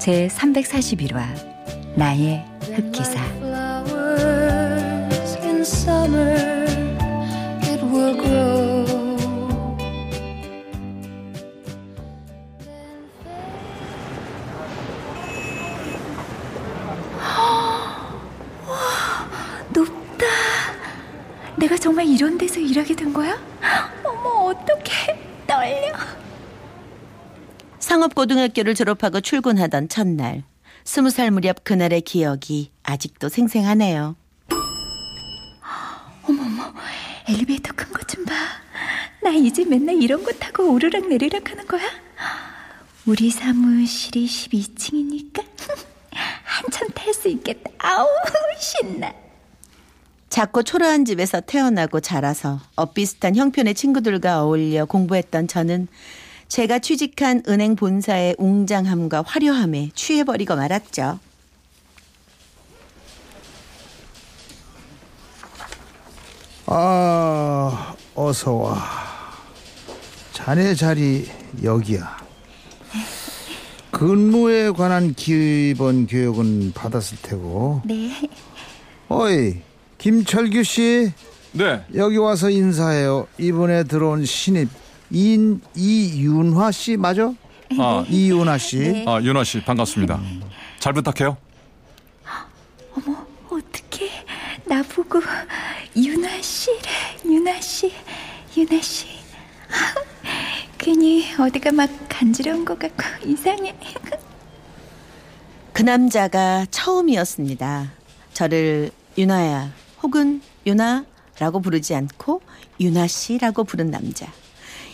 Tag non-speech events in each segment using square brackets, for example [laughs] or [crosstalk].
제 341화 나의 흑기사. [gasps] 내가 정말 이런 데서 일하게 된 거야? [gasps] 어머, 어떡해. 떨려. 상업고등학교를 졸업하고 출근하던 첫날. 스무 살 무렵 그날의 기억이 아직도 생생하네요. 어머머, 엘리베이터 큰 것 좀 봐. 나 이제 맨날 이런 거 타고 오르락 내리락 하는 거야? 우리 사무실이 12층이니까 [laughs] 한참 탈 수 있겠다. 아우, 신나. 작고 초라한 집에서 태어나고 자라서 엇비슷한 형편의 친구들과 어울려 공부했던 저는 제가 취직한 은행 본사의 웅장함과 화려함에 취해버리고 말았죠. 아, 어서 와. 자네 자리 여기야. 근무에 관한 기본 교육은 받았을 테고. 네. 어이, 김철규 씨. 네 여기 와서 인사해요. 이번에 들어온 신입 인 이윤화 씨 맞아? 아, 이윤화 씨. 네. 아 윤아 씨 반갑습니다. 잘 부탁해요. 어머, 어떡해. 나보고 유나 씨래. 유나 씨. 유나 씨. [laughs] 괜히 어디가 막 간지러운 것 같고 이상해. [laughs] 그 남자가 처음이었습니다. 저를 유나야 혹은 유나라고 부르지 않고 유나 씨라고 부른 남자.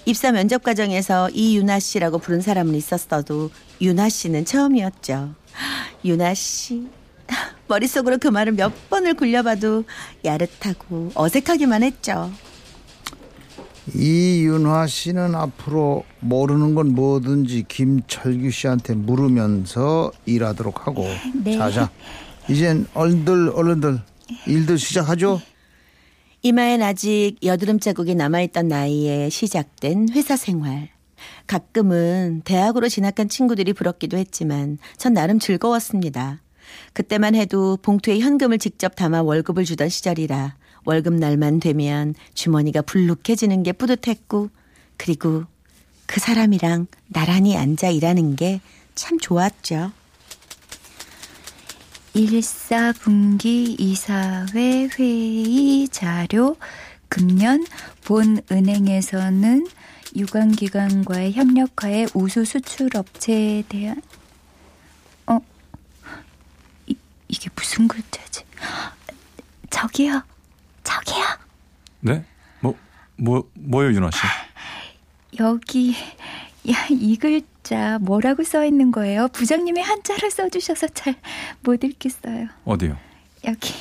입사 면접 과정에서 이 유나 씨라고 부른 사람은 있었어도 유나 씨는 처음이었죠. 유나 씨. [laughs] 머릿속으로 그 말을 몇 번을 굴려봐도 야릇하고 어색하기만 했죠. 이윤화 씨는 앞으로 모르는 건 뭐든지 김철규 씨한테 물으면서 일하도록 하고. 네. 자자. 이젠 얼른들 얼른들 일들 시작하죠. 이마엔 아직 여드름 자국이 남아있던 나이에 시작된 회사 생활. 가끔은 대학으로 진학한 친구들이 부럽기도 했지만 전 나름 즐거웠습니다. 그때만 해도 봉투에 현금을 직접 담아 월급을 주던 시절이라 월급 날만 되면 주머니가 불룩해지는 게 뿌듯했고 그리고 그 사람이랑 나란히 앉아 일하는 게 참 좋았죠. 일사분기 이사회 회의 자료 금년 본 은행에서는 유관기관과의 협력하에 우수 수출업체에 대한 어 이, 이게 무슨 글자지? 저기요, 저기요. 네? 뭐, 뭐, 뭐요, 윤아 씨? 여기 야 이 글자 뭐라고 써 있는 거예요? 부장님이 한자로 써주셔서 잘 못 읽겠어요. 어디요? 여기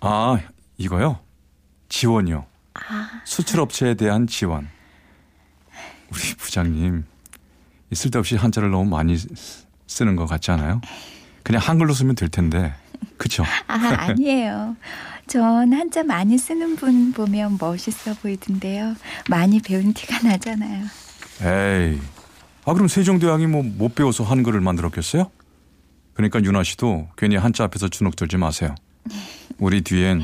아, 이거요? 지원이요. 아 수출업체에 대한 지원. 우리 부장님, 이 쓸데없이 한자를 너무 많이 쓰- 쓰는 것 같지 않아요? 그냥 한글로 쓰면 될 텐데. 그쵸? [laughs] 아, 아니에요. 전 한자 많이 쓰는 분 보면 멋있어 보이던데요. 많이 배운 티가 나잖아요. 에이. 아, 그럼 세종대왕이 뭐 못 배워서 한글을 만들었겠어요? 그러니까 윤아 씨도 괜히 한자 앞에서 주눅 들지 마세요. 우리 뒤엔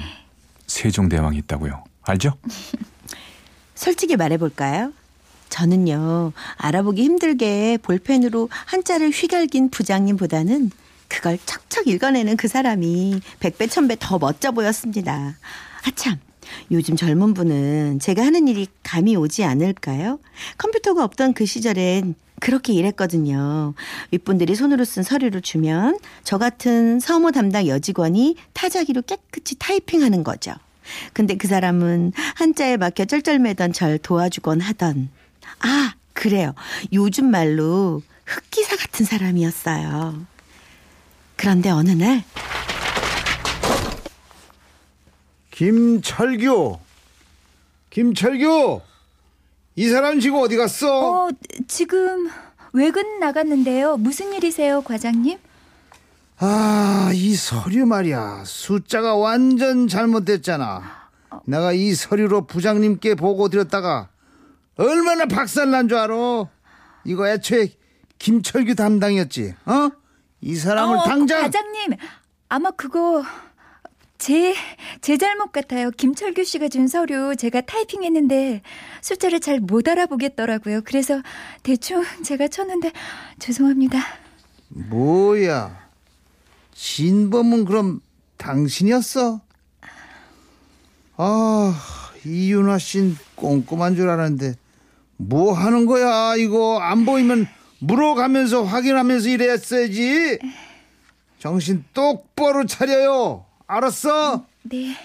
세종대왕이 있다고요. 알죠? [laughs] 솔직히 말해볼까요? 저는요, 알아보기 힘들게 볼펜으로 한자를 휘갈긴 부장님보다는 그걸 척척 읽어내는 그 사람이 백배 천배 더 멋져 보였습니다. 아참, 요즘 젊은 분은 제가 하는 일이 감이 오지 않을까요? 컴퓨터가 없던 그 시절엔 그렇게 일했거든요. 윗분들이 손으로 쓴 서류를 주면 저 같은 서무 담당 여직원이 타자기로 깨끗이 타이핑하는 거죠. 근데 그 사람은 한자에 막혀 쩔쩔매던 절 도와주곤 하던 아 그래요 요즘 말로 흑기사 같은 사람이었어요 그런데 어느 날 김철규, 김철규, 이 사람 지금 어디 갔어? 어, 지금 외근 나갔는데요. 무슨 일이세요, 과장님? 아, 이 서류 말이야. 숫자가 완전 잘못됐잖아. 내가 이 서류로 부장님께 보고 드렸다가 얼마나 박살난 줄 알아? 이거 애초에 김철규 담당이었지, 어? 이 사람을 어, 당장 과장님, 아마 그거 제, 제 잘못 같아요. 김철규 씨가 준 서류 제가 타이핑했는데 숫자를 잘 못 알아보겠더라고요. 그래서 대충 제가 쳤는데 죄송합니다. 뭐야? 진범은 그럼 당신이었어? 아, 이윤아 씨는 꼼꼼한 줄 알았는데 뭐 하는 거야? 이거 안 보이면 물어가면서 확인하면서 이랬어야지. 정신 똑바로 차려요. 알았어? 네.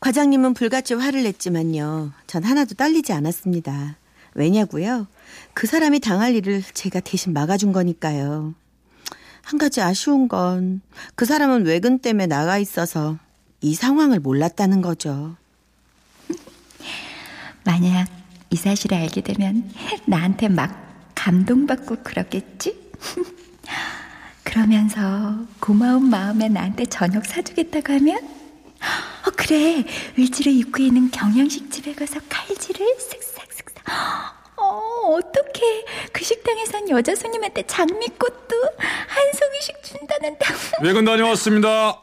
과장님은 불같이 화를 냈지만요. 전 하나도 떨리지 않았습니다. 왜냐고요? 그 사람이 당할 일을 제가 대신 막아준 거니까요. 한 가지 아쉬운 건 그 사람은 외근 때문에 나가 있어서 이 상황을 몰랐다는 거죠. 만약 이 사실을 알게 되면 나한테 막 감동받고 그러겠지? [laughs] 그러면서 고마운 마음에 나한테 저녁 사주겠다고 하면? 어, 그래. 을지로 입구에 있는 경양식 집에 가서 칼질을 쓱싹쓱싹. 어, 어떡해. 그 식당에선 여자 손님한테 장미꽃도 한 송이씩 준다는데. [laughs] 외근 다녀왔습니다.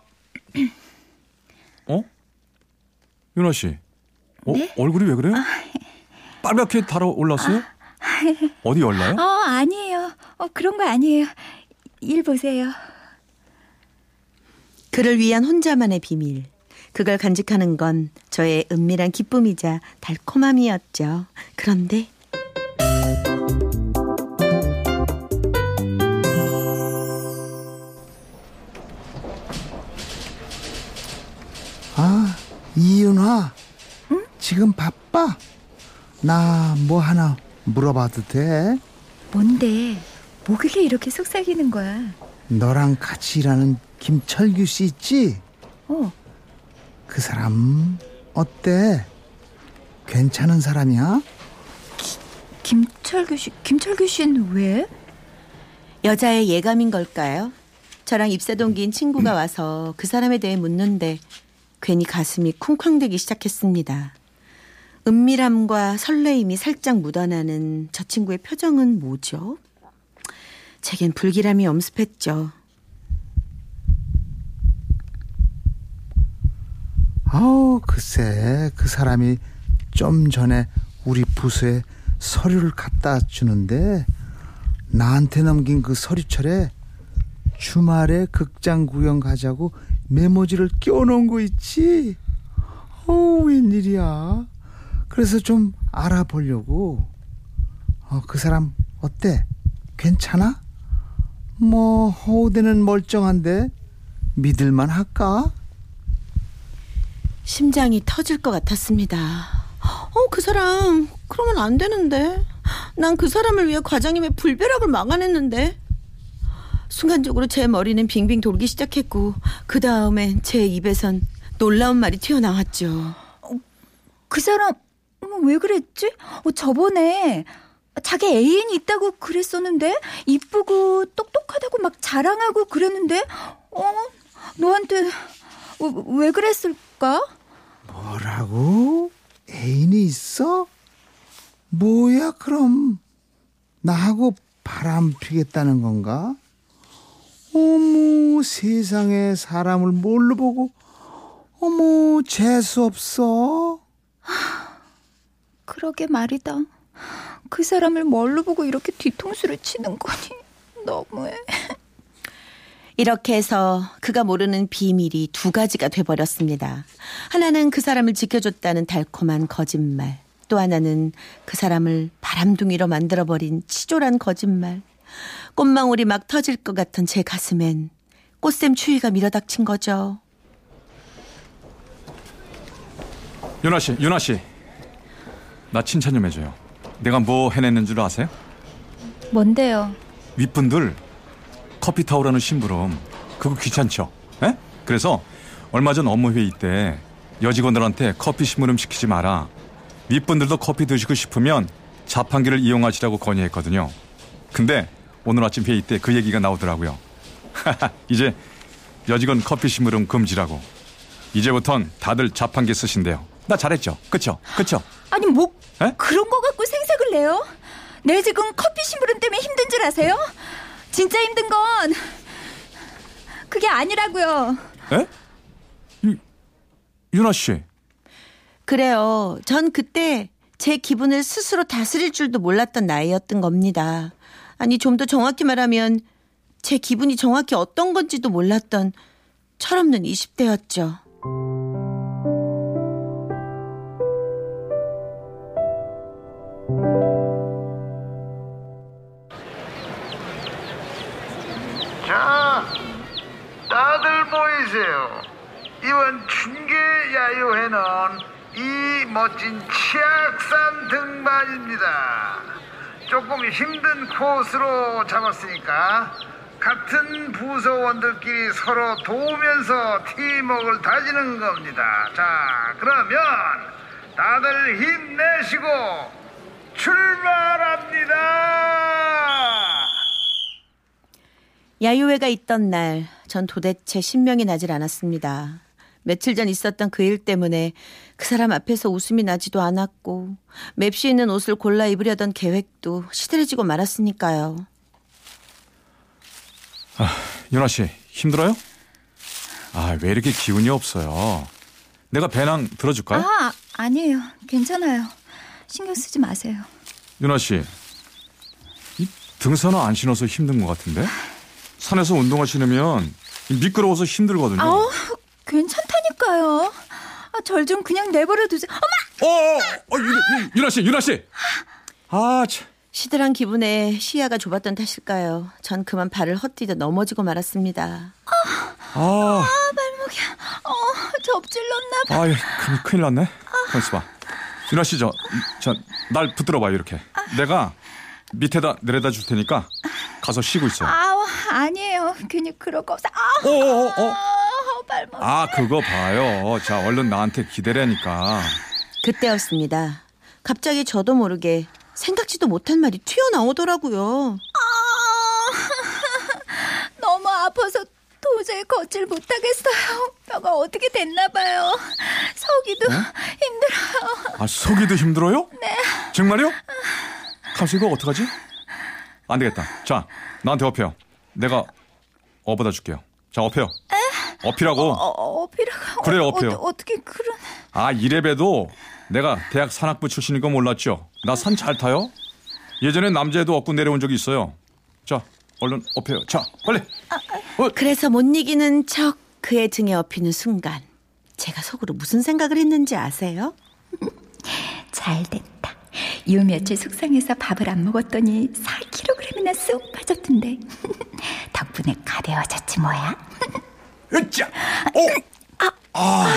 어? 윤아 씨. 어? 네? 얼굴이 왜 그래요? 빨갛게 달아올랐어요? 어디 열나요? 어, 아니에요. 어, 그런 거 아니에요. 일 보세요. 그를 위한 혼자만의 비밀. 그걸 간직하는 건 저의 은밀한 기쁨이자 달콤함이었죠. 그런데 아, 이윤아. 지금 바빠? 나 뭐 하나 물어봐도 돼? 뭔데? 뭐길래 이렇게 속삭이는 거야? 너랑 같이 일하는 김철규 씨 있지? 어, 그 사람 어때? 괜찮은 사람이야? 김철규 씨, 김철규 씨는 왜? 여자의 예감인 걸까요? 저랑 입사 동기인 친구가 와서 그 사람에 대해 묻는데 괜히 가슴이 쿵쾅대기 시작했습니다. 은밀함과 설레임이 살짝 묻어나는 저 친구의 표정은 뭐죠? 제겐 불길함이 엄습했죠. 아우 글쎄 그 사람이 좀 전에 우리 부서에 서류를 갖다 주는데 나한테 넘긴 그 서류철에 주말에 극장 구경 가자고 메모지를 끼워놓은 거 있지? 어 웬일이야? 그래서 좀 알아보려고. 어, 그 사람 어때? 괜찮아? 뭐 허우대는 멀쩡한데 믿을만 할까? 심장이 터질 것 같았습니다. 어, 그 사람, 그러면 안 되는데. 난 그 사람을 위해 과장님의 불벼락을 막아냈는데. 순간적으로 제 머리는 빙빙 돌기 시작했고, 그 다음엔 제 입에선 놀라운 말이 튀어나왔죠. 그 사람 왜 그랬지? 어, 저번에 자기 애인이 있다고 그랬었는데 이쁘고 똑똑하다고 막 자랑하고 그랬는데 어 너한테 어, 왜 그랬을까? 뭐라고? 애인이 있어? 뭐야 그럼 나하고 바람 피겠다는 건가? 어머 세상에 사람을 뭘로 보고 어머 재수 없어 그러게 말이다. 그 사람을 뭘로 보고 이렇게 뒤통수를 치는 거니 [laughs] 너무해. 이렇게 해서 그가 모르는 비밀이 두 가지가 돼버렸습니다. 하나는 그 사람을 지켜줬다는 달콤한 거짓말. 또 하나는 그 사람을 바람둥이로 만들어버린 치졸한 거짓말. 꽃망울이 막 터질 것 같은 제 가슴엔 꽃샘 추위가 밀어닥친 거죠. 윤아 씨, 윤아 씨. 나 칭찬 좀 해줘요. 내가 뭐 해냈는 줄 아세요? 뭔데요? 윗분들 커피 타오라는 심부름 그거 귀찮죠? 에? 그래서 얼마 전 업무 회의 때 여직원들한테 커피 심부름 시키지 마라. 윗분들도 커피 드시고 싶으면 자판기를 이용하시라고 건의했거든요. 근데 오늘 아침 회의 때 그 얘기가 나오더라고요. [laughs] 이제 여직원 커피 심부름 금지라고. 이제부턴 다들 자판기 쓰신대요. 나 잘했죠? 그쵸? 그쵸? 아니 뭐 에? 그런 거 갖고 생색을 내요? 내 지금 커피 심부름 때문에 힘든 줄 아세요? 진짜 힘든 건 그게 아니라고요. 에? 유, 유나 씨. 그래요. 전 그때 제 기분을 스스로 다스릴 줄도 몰랐던 나이였던 겁니다. 아니, 좀 더 정확히 말하면 제 기분이 정확히 어떤 건지도 몰랐던 철없는 20대였죠. 모이세요. 이번 춘계 야유회는 이 멋진 치악산 등반입니다. 조금 힘든 코스로 잡았으니까 같은 부서원들끼리 서로 도우면서 팀워크를 다지는 겁니다. 자, 그러면 다들 힘내시고 출발합니다. 야유회가 있던 날, 전 도대체 신명이 나질 않았습니다. 며칠 전 있었던 그 일 때문에 그 사람 앞에서 웃음이 나지도 않았고, 맵시 있는 옷을 골라 입으려던 계획도 시들해지고 말았으니까요. 유나 씨 힘들어요? 아 왜 이렇게 기운이 없어요? 내가 배낭 들어줄까요? 아 아니에요. 괜찮아요. 신경 쓰지 마세요. 유나 씨, 이 등산화 안 신어서 힘든 것 같은데? 산에서 운동화 신으면 이 미끄러워서 힘들거든요. 아우 괜찮다니까요. 아, 절 좀 그냥 내버려 두세요. 어머! 어, 어, 어 유, 유, 유나 씨, 유나 씨. 아, 참. 시들한 기분에 시야가 좁았던 탓일까요? 전 그만 발을 헛디뎌 넘어지고 말았습니다. 아, 발목이야. 어 접질렀나 봐. 아, 큰일, 큰일 났네. 가만있어 봐. 유나 씨, 저, 저, 날 붙들어 봐요, 이렇게. 내가 밑에다 내려다 줄 테니까 가서 쉬고 있어요. 아우 아니에요. 괜히 그럴 거 없어. 아, 어, 어, 어, 어. 아 발목. 아, 그거 봐요. 자, 얼른 나한테 기대라니까. 그때였습니다. 갑자기 저도 모르게 생각지도 못한 말이 튀어나오더라고요. 너무 아파서 도저히 걷질 못하겠어요. 뼈가 어떻게 됐나 봐요. 서기도 힘들어요. 아, 서기도 힘들어요? 네. 정말요? 감수 이거 어떡하지? 안 되겠다. 자, 나한테 업혀요. 내가 업어다 줄게요. 자, 업혀요. 업히라고. 어. 그래요, 어, 어피요. 어, 어떻게 그런. 아, 이래봬도 내가 대학 산악부 출신인 거 몰랐죠? 나 산 잘 타요? 예전에 남자애도 업고 내려온 적이 있어요. 자, 얼른 업혀요. 자, 빨리. 그래서 못 이기는 척 그의 등에 업히는 순간 제가 속으로 무슨 생각을 했는지 아세요? [laughs] 잘 됐다. 요 며칠 속상해서 밥을 안 먹었더니 4kg이나 쑥 빠졌던데. [laughs] 덕분에 가벼워졌지 뭐야. [laughs] 으쌰! 어! 아.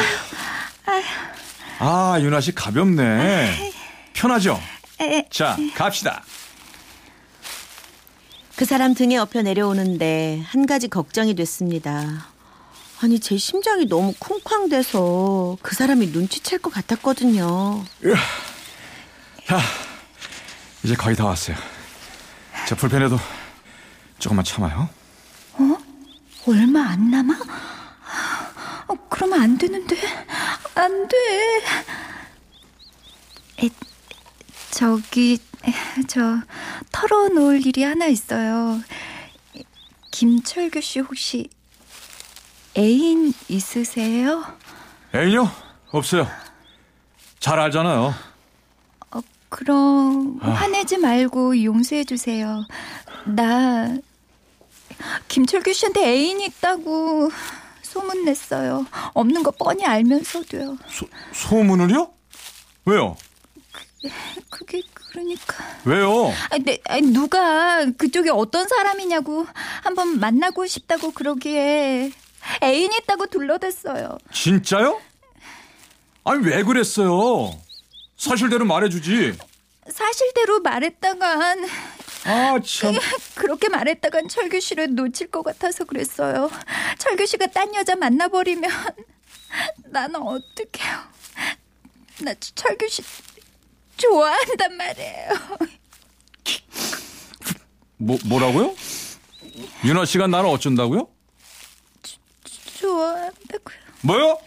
아, 유나 씨 가볍네. 편하죠? 에, 자, 갑시다. 그 사람 등에 업혀 내려오는데 한 가지 걱정이 됐습니다. 아니 제 심장이 너무 쿵쾅대서 그 사람이 눈치챌 것 같았거든요. 자, 이제 거의 다 왔어요. 저 불편해도 조금만 참아요. 얼마 안 남아? 어, 그러면 안 되는데. 안 돼. 에, 저기, 에, 저, 털어놓을 일이 하나 있어요. 김철규 씨 혹시 애인 있으세요? 애인요? 없어요. 잘 알잖아요. 어, 그럼 화내지 말고 용서해 주세요. 나 김철규 씨한테 애인이 있다고 소문 냈어요. 없는 거 뻔히 알면서도요. 소, 소문을요? 왜요? 그게 그러니까 왜요? 아니, 네, 아니, 누가 그쪽에 어떤 사람이냐고 한번 만나고 싶다고 그러기에 애인이 있다고 둘러댔어요. 진짜요? 아니, 왜 그랬어요? 사실대로 말해주지. 사실대로 말했다간 아, 참. [laughs] 그렇게 말했다간 철규 씨를 놓칠 것 같아서 그랬어요. 철규 씨가 딴 여자 만나버리면 [laughs] 나는 어떡해요. 나 철규 씨 좋아한단 말이에요. [laughs] 뭐, 뭐라고요? 윤아 씨가 나를 어쩐다고요? 좋아한다고요. 뭐요?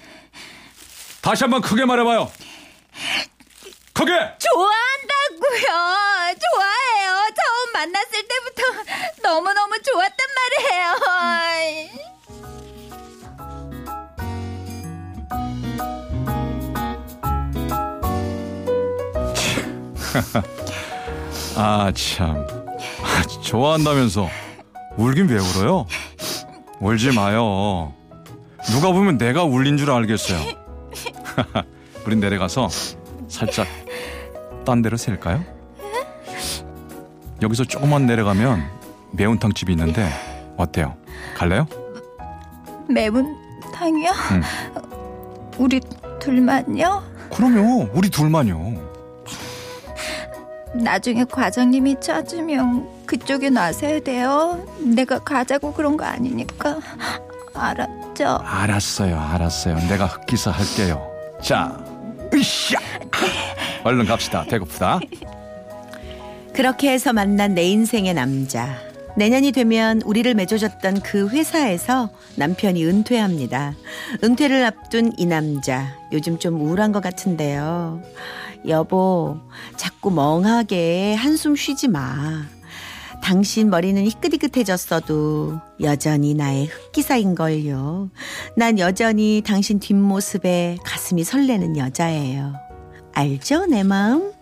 다시 한번 크게 말해봐요. 크게! 좋아한다고요. 좋아해요. 처음 만났을 때부터 너무너무 좋았단 말이에요. [laughs] 아, 참. 아, 좋아한다면서 울긴 왜 울어요? 울지 마요. 누가 보면 내가 울린 줄 알겠어요. [laughs] 우린 내려가서 살짝 딴 데로 셀까요? 여기서 조금만 내려가면 매운탕 집이 있는데 어때요? 갈래요? 매운탕이요? 우리 둘만요? 그럼요. 우리 둘만요. 나중에 과장님이 찾으면 그쪽에 나서야 돼요. 내가 가자고 그런 거 아니니까. 알았죠? 알았어요, 알았어요. 내가 흑기사 할게요. 자, 으쌰! [laughs] 얼른 갑시다. 배고프다. 그렇게 해서 만난 내 인생의 남자. 내년이 되면 우리를 맺어줬던 그 회사에서 남편이 은퇴합니다. 은퇴를 앞둔 이 남자. 요즘 좀 우울한 것 같은데요. 여보, 자꾸 멍하게 한숨 쉬지 마. 당신 머리는 희끗희끗해졌어도 여전히 나의 흑기사인걸요. 난 여전히 당신 뒷모습에 가슴이 설레는 여자예요. 알죠, 내 마음?